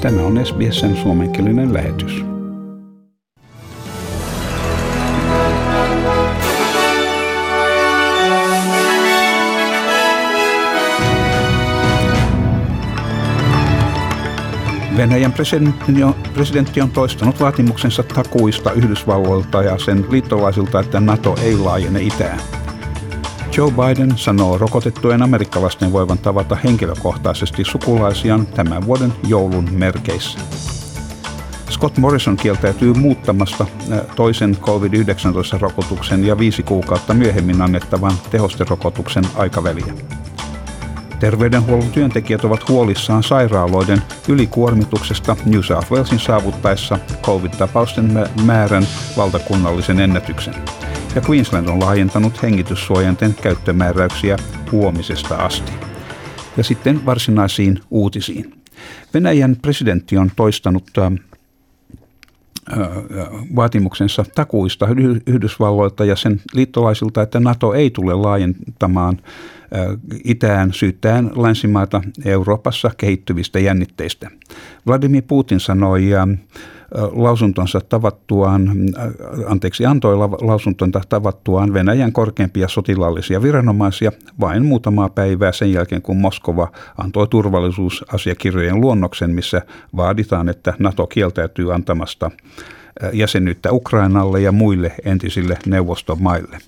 Tämä on SBSn suomenkielinen lähetys. Venäjän presidentti on toistanut vaatimuksensa takuista Yhdysvalloilta ja sen liittolaisilta, että NATO ei laajene itään. Joe Biden sanoo rokotettujen amerikkalaisten voivan tavata henkilökohtaisesti sukulaisiaan tämän vuoden joulun merkeissä. Scott Morrison kieltäytyy muuttamasta toisen COVID-19-rokotuksen ja viisi kuukautta myöhemmin annettavan tehosterokotuksen aikaväliä. Terveydenhuollon työntekijät ovat huolissaan sairaaloiden ylikuormituksesta New South Walesin saavuttaessa COVID-tapausten määrän valtakunnallisen ennätyksen. Ja Queensland on laajentanut hengityssuojanten käyttömääräyksiä huomisesta asti. Ja sitten varsinaisiin uutisiin. Venäjän presidentti on toistanut vaatimuksensa takuista Yhdysvalloilta ja sen liittolaisilta, että NATO ei tule laajentamaan itään syyttäen länsimaata Euroopassa kehittyvistä jännitteistä. Vladimir Putin sanoi lausuntonsa tavattuaan, anteeksi, antoi lausuntonsa tavattuaan Venäjän korkeimpia sotilaallisia viranomaisia vain muutamaa päivää sen jälkeen, kun Moskova antoi turvallisuusasiakirjojen luonnoksen, missä vaaditaan, että NATO kieltäytyy antamasta jäsenyyttä Ukrainalle ja muille entisille neuvostomaille.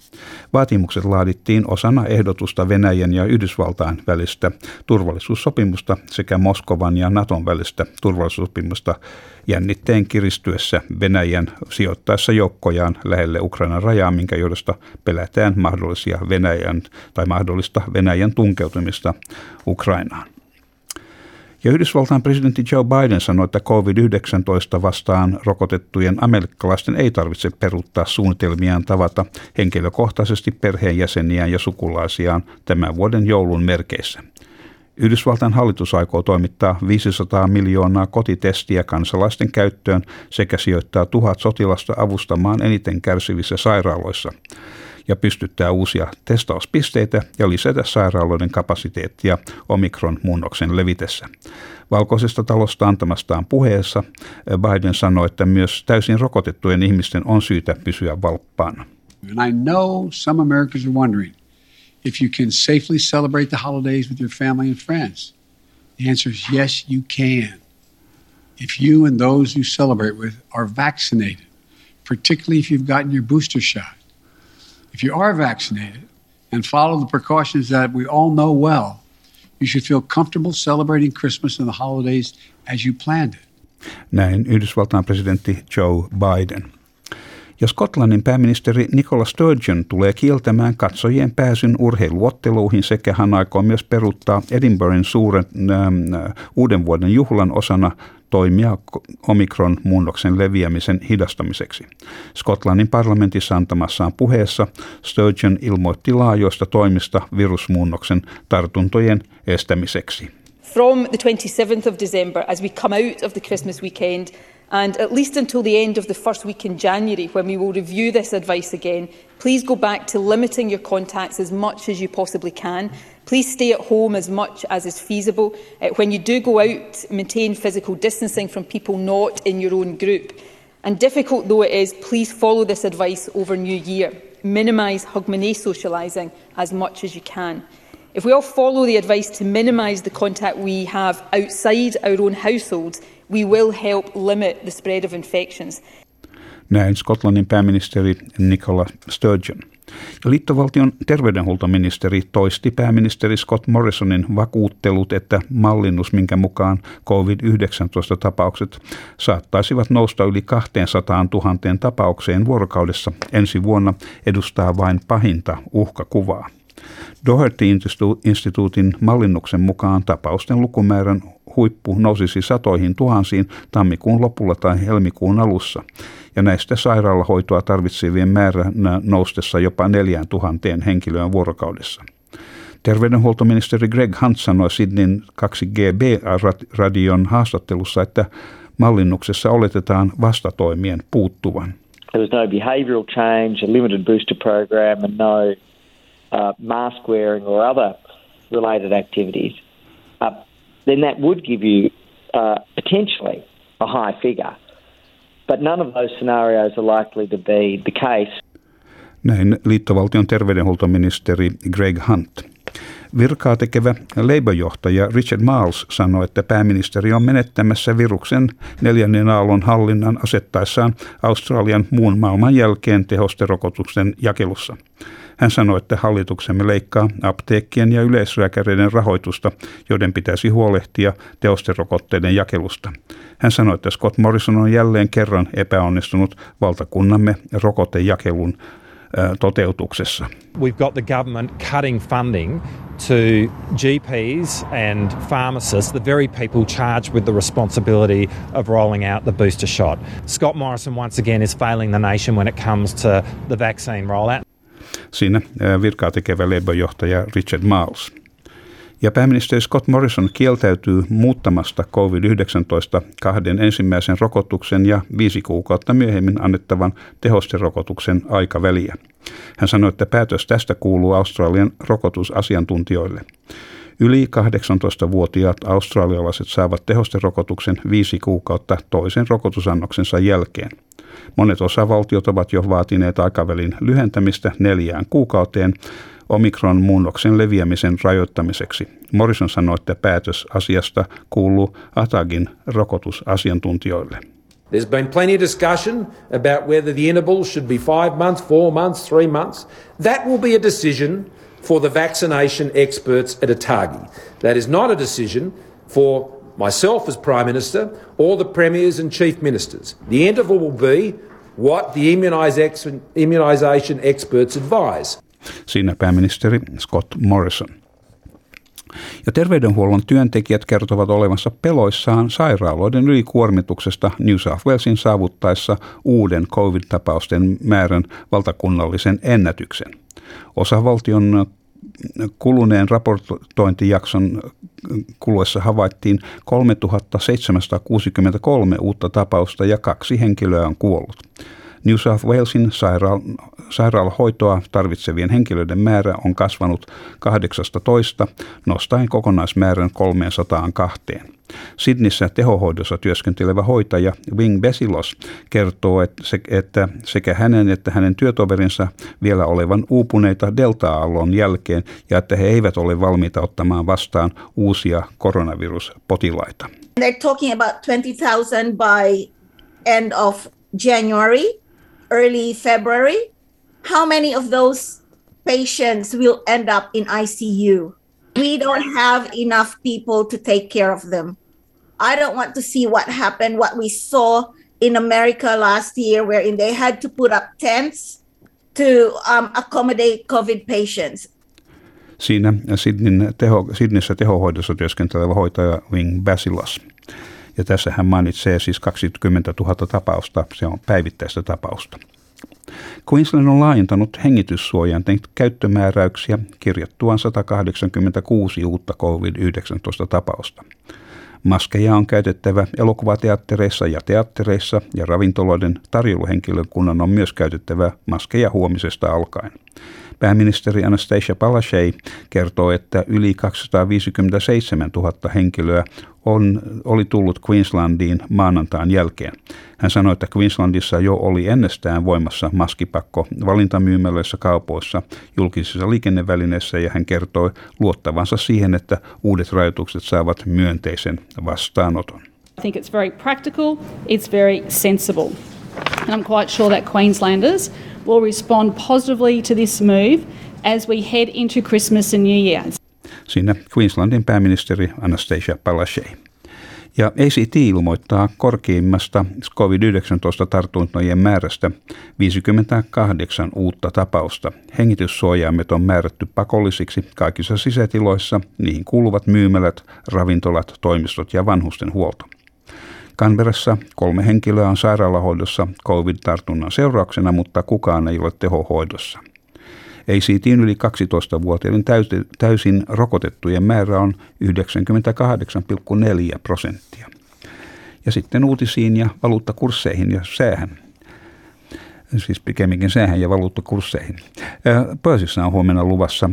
Vaatimukset laadittiin osana ehdotusta Venäjän ja Yhdysvaltain välistä turvallisuussopimusta sekä Moskovan ja Naton välistä turvallisuussopimusta jännitteen kiristyessä Venäjän sijoittaessa joukkojaan lähelle Ukrainan rajaa, minkä johdosta pelätään mahdollisia Venäjän tai mahdollista Venäjän tunkeutumista Ukrainaan. Ja Yhdysvaltain presidentti Joe Biden sanoi, että COVID-19 vastaan rokotettujen amerikkalaisten ei tarvitse peruuttaa suunnitelmiaan tavata henkilökohtaisesti perheenjäseniään ja sukulaisiaan tämän vuoden joulun merkeissä. Yhdysvaltain hallitus aikoo toimittaa 500 miljoonaa kotitestiä kansalaisten käyttöön sekä sijoittaa tuhat sotilasta avustamaan eniten kärsivissä sairaaloissa ja pystyttää uusia testauspisteitä ja lisätä sairaaloiden kapasiteettia omikron-muunnoksen levitessä. Valkoisesta talosta antamastaan puheessa Biden sanoi, että myös täysin rokotettujen ihmisten on syytä pysyä valppaana. And I know some Americans are wondering if you can safely celebrate the holidays with your family and friends. The answer is yes, you can. If you and those you celebrate with are vaccinated, particularly if you've gotten your booster shot, if you are vaccinated and follow the precautions that we all know well, you should feel comfortable celebrating Christmas and the holidays as you planned it. Näin Yhdysvaltain presidentti Joe Biden. Ja Skotlannin pääministeri Nicola Sturgeon tulee kieltämään katsojien pääsyn urheiluotteluihin sekä hän aikoo myös peruttaa Edinburghin suuren äh, uuden vuoden juhlan osana toimia omikron-muunnoksen leviämisen hidastamiseksi. Skotlannin parlamentissa antamassaan puheessa Sturgeon ilmoitti laajoista toimista virusmuunnoksen tartuntojen estämiseksi. From the 27th of December, as we come out of the Christmas weekend, And at least until the end of the first week in January, when we will review this advice again, please go back to limiting your contacts as much as you possibly can. Please stay at home as much as is feasible. Uh, when you do go out, maintain physical distancing from people not in your own group. And difficult though it is, please follow this advice over New Year. Minimise hug socialising as much as you can. If we all follow the advice to minimise the contact we have outside our own households, we will help limit the spread of infections. Näin Skotlannin pääministeri Nicola Sturgeon. Liittovaltion terveydenhuoltoministeri toisti pääministeri Scott Morrisonin vakuuttelut, että mallinnus, minkä mukaan COVID-19-tapaukset saattaisivat nousta yli 200 000 tapaukseen vuorokaudessa ensi vuonna, edustaa vain pahinta uhkakuvaa. Doherty-instituutin mallinnuksen mukaan tapausten lukumäärän huippu nousisi satoihin tuhansiin tammikuun lopulla tai helmikuun alussa, ja näistä sairaalahoitoa tarvitsevien määrä noustessa jopa neljään tuhanteen henkilöön vuorokaudessa. Terveydenhuoltoministeri Greg Hunt sanoi Sydneyn 2GB-radion haastattelussa, että mallinnuksessa oletetaan vastatoimien puuttuvan. There was no behavioural change, a limited booster program and no uh, mask wearing or other related activities. Uh, then that would give you uh, potentially a high figure. But none of those scenarios are likely to be the case. Näin liittovaltion terveydenhuoltoministeri Greg Hunt. Virkaa tekevä Labour-johtaja Richard Miles sanoi, että pääministeri on menettämässä viruksen neljännen aallon hallinnan asettaessaan Australian muun maailman jälkeen tehosterokotuksen jakelussa. Hän sanoi, että hallituksemme leikkaa apteekkien ja yleislääkäreiden rahoitusta, joiden pitäisi huolehtia tehosterokotteiden jakelusta. Hän sanoi, että Scott Morrison on jälleen kerran epäonnistunut valtakunnamme rokotejakelun toteutuksessa. We've got the government cutting funding to GPs and pharmacists, the very people charged with the responsibility of rolling out the booster shot. Scott Morrison once again is failing the nation when it comes to the vaccine rollout. Siinä virkaa tekevä Labour-johtaja Richard Miles. Ja pääministeri Scott Morrison kieltäytyy muuttamasta COVID-19 kahden ensimmäisen rokotuksen ja viisi kuukautta myöhemmin annettavan tehosterokotuksen aikaväliä. Hän sanoi, että päätös tästä kuuluu Australian rokotusasiantuntijoille. Yli 18-vuotiaat australialaiset saavat tehosterokotuksen viisi kuukautta toisen rokotusannoksensa jälkeen. Monet osavaltiot ovat jo vaatineet aikavälin lyhentämistä neljään kuukauteen, omikron-muunnoksen leviämisen rajoittamiseksi. Morrison sanoi, että päätös asiasta kuuluu Atagin rokotusasiantuntijoille. There's been plenty of discussion about whether the interval should be five months, four months, three months. That will be a decision for the vaccination experts at ATAGI. That is not a decision for myself as Prime Minister or the Premiers and Chief Ministers. The interval will be what the immunisation experts advise. Siinä pääministeri Scott Morrison. Ja terveydenhuollon työntekijät kertovat olevansa peloissaan sairaaloiden ylikuormituksesta New South Walesin saavuttaessa uuden COVID-tapausten määrän valtakunnallisen ennätyksen. Osavaltion kuluneen raportointijakson kuluessa havaittiin 3763 uutta tapausta ja kaksi henkilöä on kuollut. New South Walesin sairaal- sairaalahoitoa tarvitsevien henkilöiden määrä on kasvanut 18, nostaen kokonaismäärän 302. Sydnissä tehohoidossa työskentelevä hoitaja Wing Besilos kertoo, että sekä hänen että hänen työtoverinsa vielä olevan uupuneita delta-aallon jälkeen ja että he eivät ole valmiita ottamaan vastaan uusia koronaviruspotilaita. They're talking about 20,000 by end of January early February, how many of those patients will end up in ICU? We don't have enough people to take care of them. I don't want to see what happened, what we saw in America last year, wherein they had to put up tents to um, accommodate COVID patients. Siinä Sydneyn teho, tehohoidossa työskentelevä hoitaja Wing Basilos. Ja tässä hän mainitsee siis 20 000 tapausta, se on päivittäistä tapausta. Queensland on laajentanut hengityssuojainten käyttömääräyksiä kirjattuaan 186 uutta COVID-19 tapausta. Maskeja on käytettävä elokuvateattereissa ja teattereissa ja ravintoloiden tarjouluhenkilökunnan on myös käytettävä maskeja huomisesta alkaen. Pääministeri Anastasia Palaszczuk kertoo, että yli 257 000 henkilöä on, oli tullut Queenslandiin maanantain jälkeen. Hän sanoi, että Queenslandissa jo oli ennestään voimassa maskipakko valintamyymälöissä, kaupoissa, julkisissa liikennevälineissä ja hän kertoi luottavansa siihen, että uudet rajoitukset saavat myönteisen vastaanoton. I think it's very practical, it's very sensible. And I'm quite sure that Queenslanders will respond positively to this move as we head into Christmas and New Year. Siinä Queenslandin pääministeri Anastasia Palaszczuk. Ja ACT ilmoittaa korkeimmasta COVID-19-tartuntojen määrästä 58 uutta tapausta. Hengityssuojaimet on määrätty pakollisiksi kaikissa sisätiloissa, niihin kuuluvat myymälät, ravintolat, toimistot ja vanhustenhuolto. Canberrassa kolme henkilöä on sairaalahoidossa COVID-tartunnan seurauksena, mutta kukaan ei ole tehohoidossa. ACTin yli 12-vuotiaiden täysin rokotettujen määrä on 98,4 prosenttia. Ja sitten uutisiin ja valuuttakursseihin ja säähän. Siis pikemminkin säähän ja valuuttakursseihin. Pörssissä on huomenna luvassa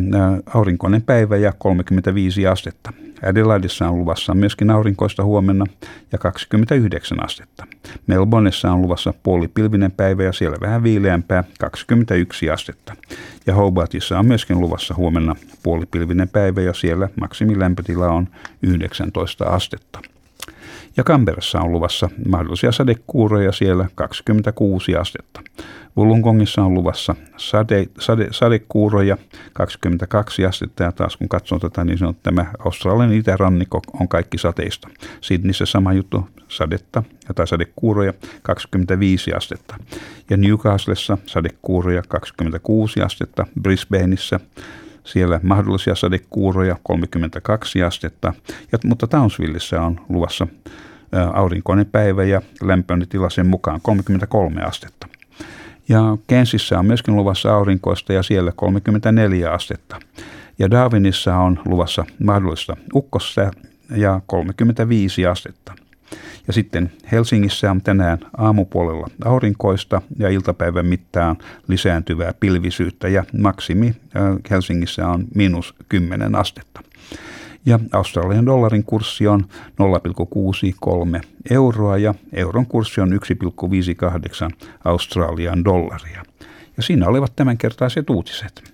aurinkoinen päivä ja 35 astetta. Adelaidessa on luvassa myöskin aurinkoista huomenna ja 29 astetta. Melbourneissa on luvassa puolipilvinen päivä ja siellä vähän viileämpää 21 astetta. Ja Hobartissa on myöskin luvassa huomenna puolipilvinen päivä ja siellä maksimilämpötila on 19 astetta. Ja Kamperassa on luvassa mahdollisia sadekuuroja siellä 26 astetta. Wollongongissa on luvassa sade, sade, sadekuuroja 22 astetta ja taas kun katsoo tätä, niin on tämä Australian itärannikko on kaikki sateista. Sydneyssä sama juttu, sadetta tai sadekuuroja 25 astetta. Ja Newcastlessa sadekuuroja 26 astetta, Brisbaneissa siellä mahdollisia sadekuuroja 32 astetta, ja, mutta Townsvillessä on luvassa aurinkoinen päivä ja lämpötila sen mukaan 33 astetta. Ja Kensissä on myöskin luvassa aurinkoista ja siellä 34 astetta. Ja Darwinissa on luvassa mahdollista ukkosta ja 35 astetta. Ja sitten Helsingissä on tänään aamupuolella aurinkoista ja iltapäivän mittaan lisääntyvää pilvisyyttä ja maksimi Helsingissä on miinus 10 astetta. Ja Australian dollarin kurssi on 0,63 euroa ja euron kurssi on 1,58 Australian dollaria. Ja siinä olivat tämänkertaiset uutiset.